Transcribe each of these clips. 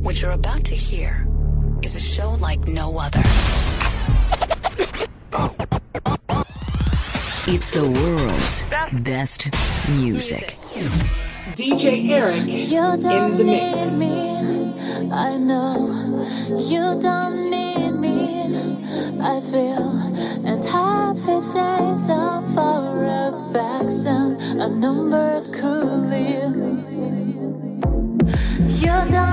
What you're about to hear is a show like no other. It's the world's best music. DJ Eric in the mix. Me, I know you don't need me. I feel and happy days are for affection. A number cruelly. You don't.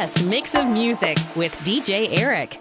Best mix of music with DJ Eric.